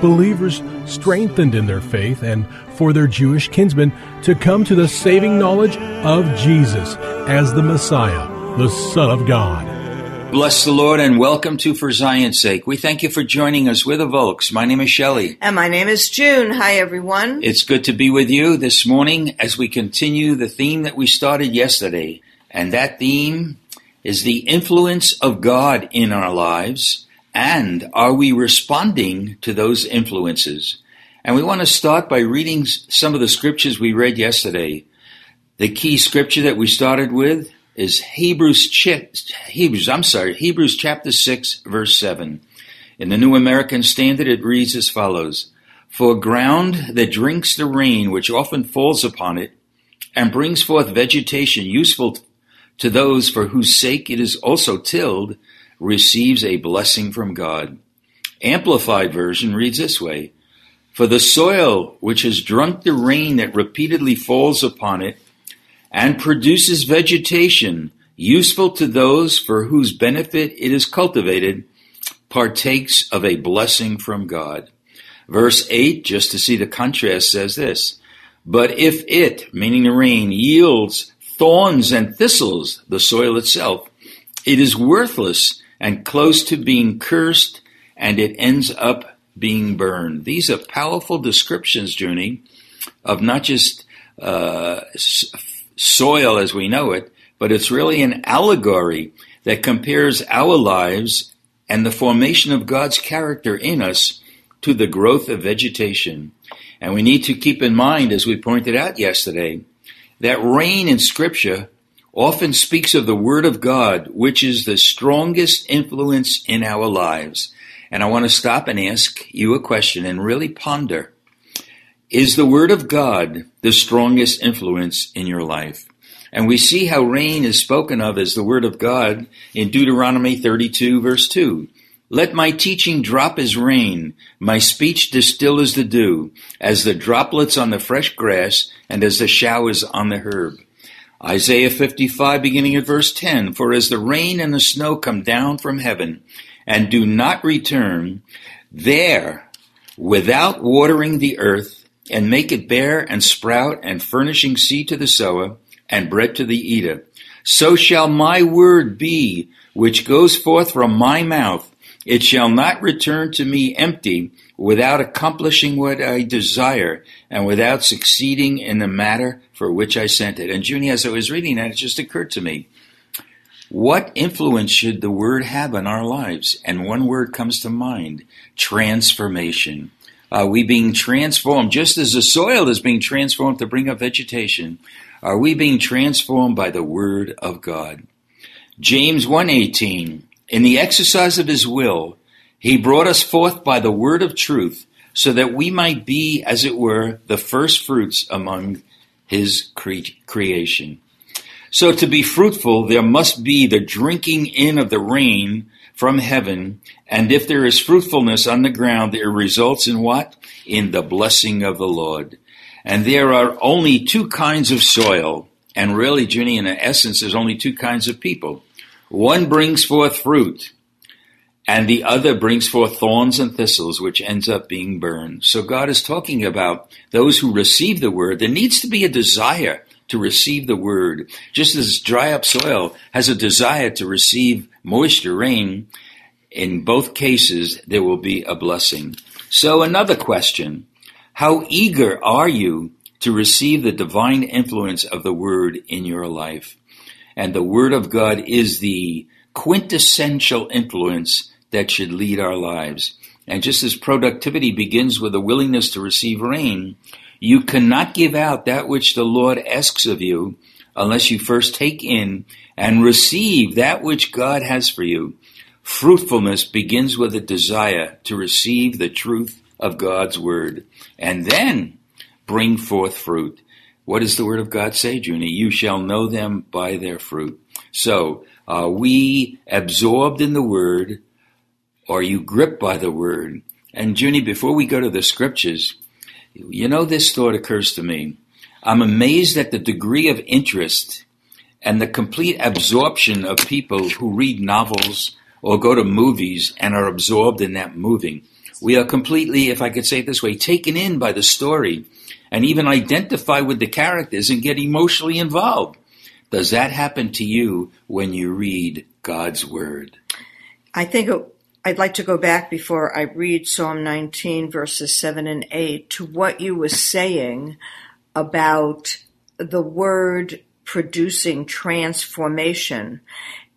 Believers strengthened in their faith and for their Jewish kinsmen to come to the saving knowledge of Jesus as the Messiah, the Son of God. Bless the Lord and welcome to For Zion's Sake. We thank you for joining us. We're the Volks. My name is Shelley. And my name is June. Hi, everyone. It's good to be with you this morning as we continue the theme that we started yesterday. And that theme is the influence of God in our lives. And are we responding to those influences? And we want to start by reading some of the scriptures we read yesterday. The key scripture that we started with is Hebrews, Hebrews, I'm sorry, Hebrews chapter 6 verse 7. In the New American Standard it reads as follows, For ground that drinks the rain which often falls upon it and brings forth vegetation useful to those for whose sake it is also tilled receives a blessing from God. Amplified version reads this way, For the soil which has drunk the rain that repeatedly falls upon it and produces vegetation useful to those for whose benefit it is cultivated, partakes of a blessing from God. Verse 8, just to see the contrast, says this, But if it, meaning the rain, yields thorns and thistles, the soil itself, it is worthless and close to being cursed, and it ends up being burned. These are powerful descriptions, Junie, of not just uh, soil as we know it, but it's really an allegory that compares our lives and the formation of God's character in us to the growth of vegetation. And we need to keep in mind, as we pointed out yesterday, that rain in Scripture often speaks of the Word of God, which is the strongest influence in our lives. And I want to stop and ask you a question and really ponder. Is the Word of God the strongest influence in your life? And we see how rain is spoken of as the Word of God in Deuteronomy 32 verse 2. Let my teaching drop as rain, my speech distill as the dew, as the droplets on the fresh grass and as the showers on the herb. Isaiah 55 beginning at verse 10, For as the rain and the snow come down from heaven and do not return, there, without watering the earth, and make it bear and sprout and furnishing seed to the sower and bread to the eater, so shall my word be which goes forth from my mouth. It shall not return to me empty without accomplishing what I desire and without succeeding in the matter for which I sent it. And Junie, as I was reading that, it just occurred to me. What influence should the word have on our lives? And one word comes to mind transformation. Are we being transformed just as the soil is being transformed to bring up vegetation? Are we being transformed by the word of God? James 1:18 In the exercise of his will he brought us forth by the word of truth, so that we might be, as it were, the first fruits among his cre- creation. So to be fruitful, there must be the drinking in of the rain from heaven, and if there is fruitfulness on the ground, it results in what? In the blessing of the Lord. And there are only two kinds of soil, and really, Junie, in essence, there's only two kinds of people. One brings forth fruit, and the other brings forth thorns and thistles, which ends up being burned. So God is talking about those who receive the word. There needs to be a desire to receive the word. Just as dry up soil has a desire to receive moisture, rain, in both cases, there will be a blessing. So another question. How eager are you to receive the divine influence of the Word in your life. And the Word of God is the quintessential influence that should lead our lives. And just as productivity begins with a willingness to receive rain, you cannot give out that which the Lord asks of you unless you first take in and receive that which God has for you. Fruitfulness begins with a desire to receive the truth of God's word and then bring forth fruit. What does the word of God say, Junie? You shall know them by their fruit. So, are we absorbed in the word? Are you gripped by the word? And Junie, before we go to the scriptures, you know, this thought occurs to me. I'm amazed at the degree of interest and the complete absorption of people who read novels or go to movies and are absorbed in that movie. We are completely, if I could say it this way, taken in by the story and even identify with the characters and get emotionally involved. Does that happen to you when you read God's Word? I think I'd like to go back before I read Psalm 19, verses 7 and 8, to what you were saying about the Word producing transformation.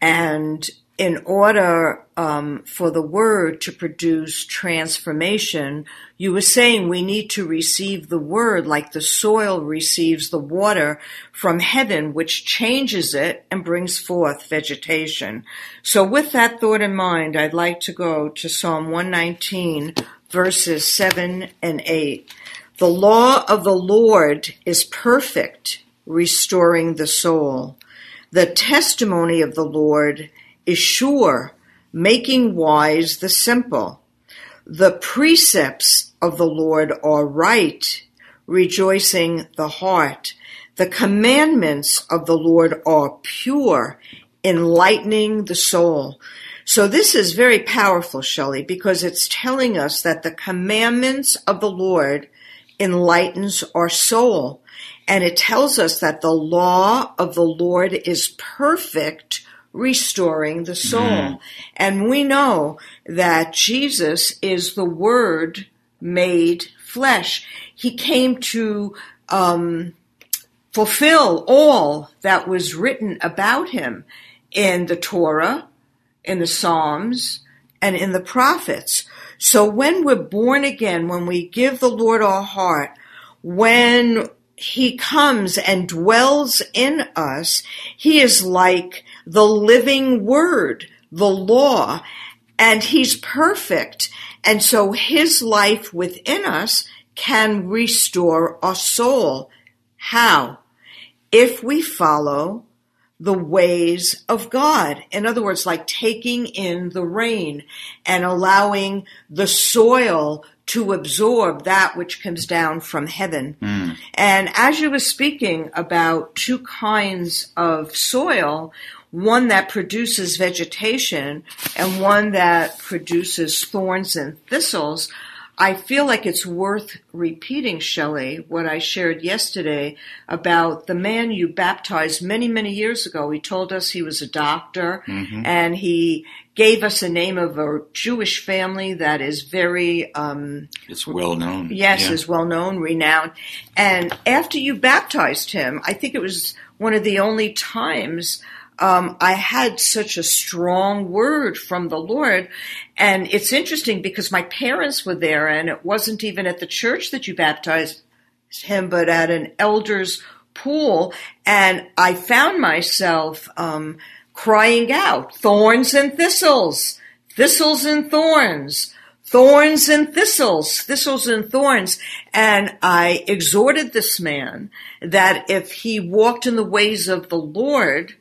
And in order um, for the word to produce transformation, you were saying we need to receive the word like the soil receives the water from heaven, which changes it and brings forth vegetation. So, with that thought in mind, I'd like to go to Psalm 119, verses 7 and 8. The law of the Lord is perfect, restoring the soul. The testimony of the Lord is sure, making wise the simple. The precepts of the Lord are right, rejoicing the heart. The commandments of the Lord are pure, enlightening the soul. So this is very powerful, Shelley, because it's telling us that the commandments of the Lord enlightens our soul. And it tells us that the law of the Lord is perfect, restoring the soul. Mm. And we know that Jesus is the Word made flesh. He came to um, fulfill all that was written about him in the Torah, in the Psalms, and in the prophets. So when we're born again, when we give the Lord our heart, when he comes and dwells in us, he is like the living word, the law, and he's perfect. And so his life within us can restore our soul. How? If we follow the ways of God. In other words, like taking in the rain and allowing the soil to absorb that which comes down from heaven. Mm. And as you were speaking about two kinds of soil, one that produces vegetation and one that produces thorns and thistles, I feel like it's worth repeating, Shelley, what I shared yesterday about the man you baptized many, many years ago. He told us he was a doctor mm-hmm. and he gave us a name of a Jewish family that is very, um, it's well known. Yes, yeah. is well known, renowned. And after you baptized him, I think it was one of the only times um, I had such a strong word from the Lord. And it's interesting because my parents were there, and it wasn't even at the church that you baptized him, but at an elder's pool. And I found myself um, crying out, thorns and thistles, thistles and thorns thorns and thistles, thistles and thorns. And I exhorted this man that if he walked in the ways of the Lord,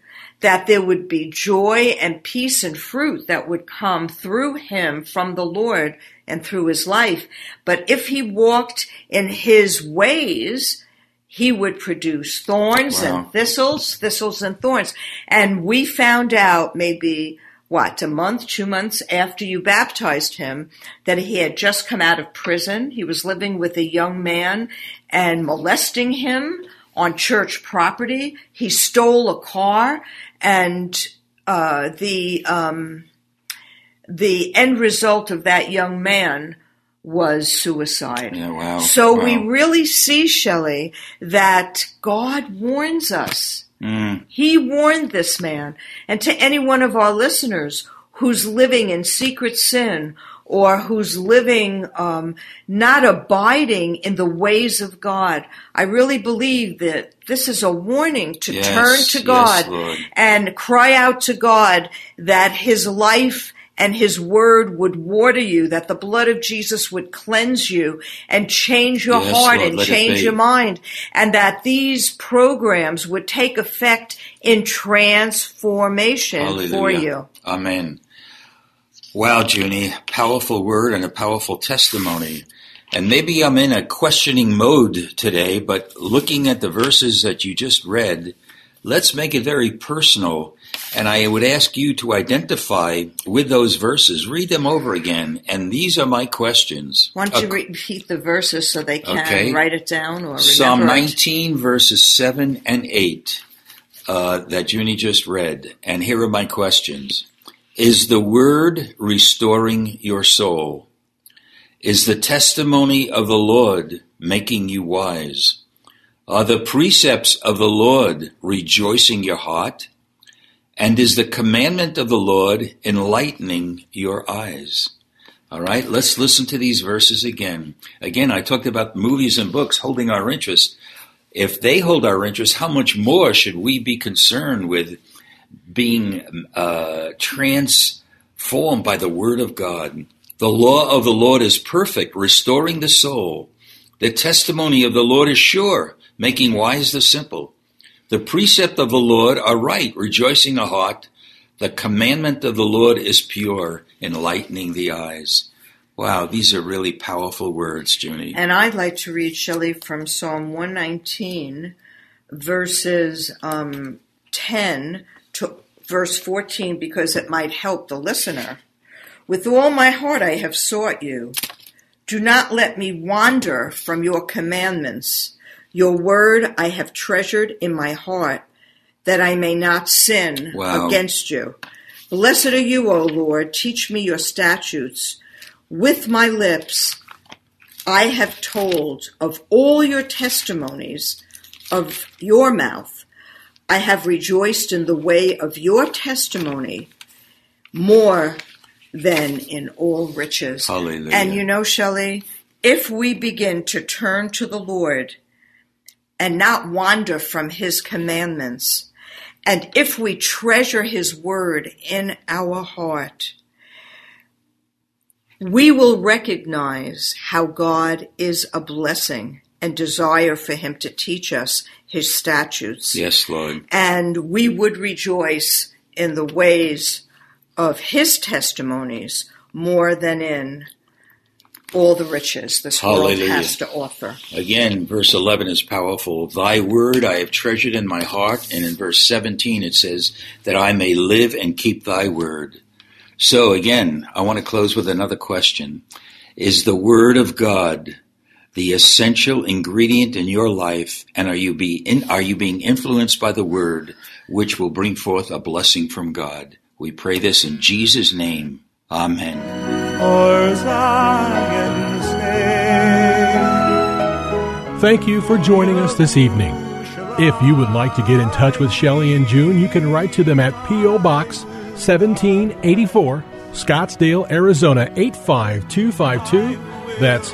that there would be joy and peace and fruit that would come through him from the Lord and through his life. But if he walked in his ways, he would produce thorns wow. and thistles, thistles and thorns. And we found out maybe what, a month, two months after you baptized him, that he had just come out of prison. He was living with a young man and molesting him on church property. He stole a car and uh, the um, the end result of that young man was suicide. Yeah, wow. So wow. we really see, Shelley, that God warns us. Mm, He warned this man. And to any one of our listeners who's living in secret sin or who's living um, not abiding in the ways of God, I really believe that this is a warning to Yes, turn to God Lord. and cry out to God that His life and His word would water you, that the blood of Jesus would cleanse you and change your Yes, heart Lord, and change your mind, and that these programs would take effect in transformation for you. Amen. Wow, Junie, powerful word and a powerful testimony. And maybe I'm in a questioning mode today, but looking at the verses that you just read, let's make it very personal. And I would ask you to identify with those verses, read them over again. And these are my questions. Why don't you Uh, repeat the verses so they can Okay. write it down or remember Psalm it? 19, verses 7 and 8, uh, that Junie just read. And here are my questions. Is the word restoring your soul? Is the testimony of the Lord making you wise? Are the precepts of the Lord rejoicing your heart? And is the commandment of the Lord enlightening your eyes? All right, let's listen to these verses again. Again, I talked about movies and books holding our interest. If they hold our interest, how much more should we be concerned with being uh, transformed by the Word of God? The law of the Lord is perfect, restoring the soul. The testimony of the Lord is sure, making wise the simple. The precept of the Lord are right, rejoicing the heart. The commandment of the Lord is pure, enlightening the eyes. Wow, these are really powerful words, Junie. And I'd like to read Shelley from Psalm 119, verses um, 10 to verse 14, because it might help the listener. With all my heart I have sought you. Do not let me wander from your commandments. Your word I have treasured in my heart, that I may not sin Wow. against you. Blessed are you, O Lord. Teach me your statutes. With my lips I have told of all your testimonies of your mouth. I have rejoiced in the way of your testimony more than in all riches. Hallelujah. And you know, Shelley, if we begin to turn to the Lord and not wander from his commandments, and if we treasure his word in our heart, we will recognize how God is a blessing and desire for him to teach us his statutes. Yes, Lord. And we would rejoice in the ways of his testimonies more than in all the riches this Hallelujah. world has to offer. Again, verse 11 is powerful. Thy word I have treasured in my heart. And in verse 17 it says, that I may live and keep thy word. So again, I want to close with another question. Is the word of God the essential ingredient in your life? And are you, be in, are you being influenced by the word, which will bring forth a blessing from God? We pray this in Jesus' name. Amen. For Zion's sake. Thank you for joining us this evening. If you would like to get in touch with Shelley and June, you can write to them at P.O. Box 1784, Scottsdale, Arizona 85252. That's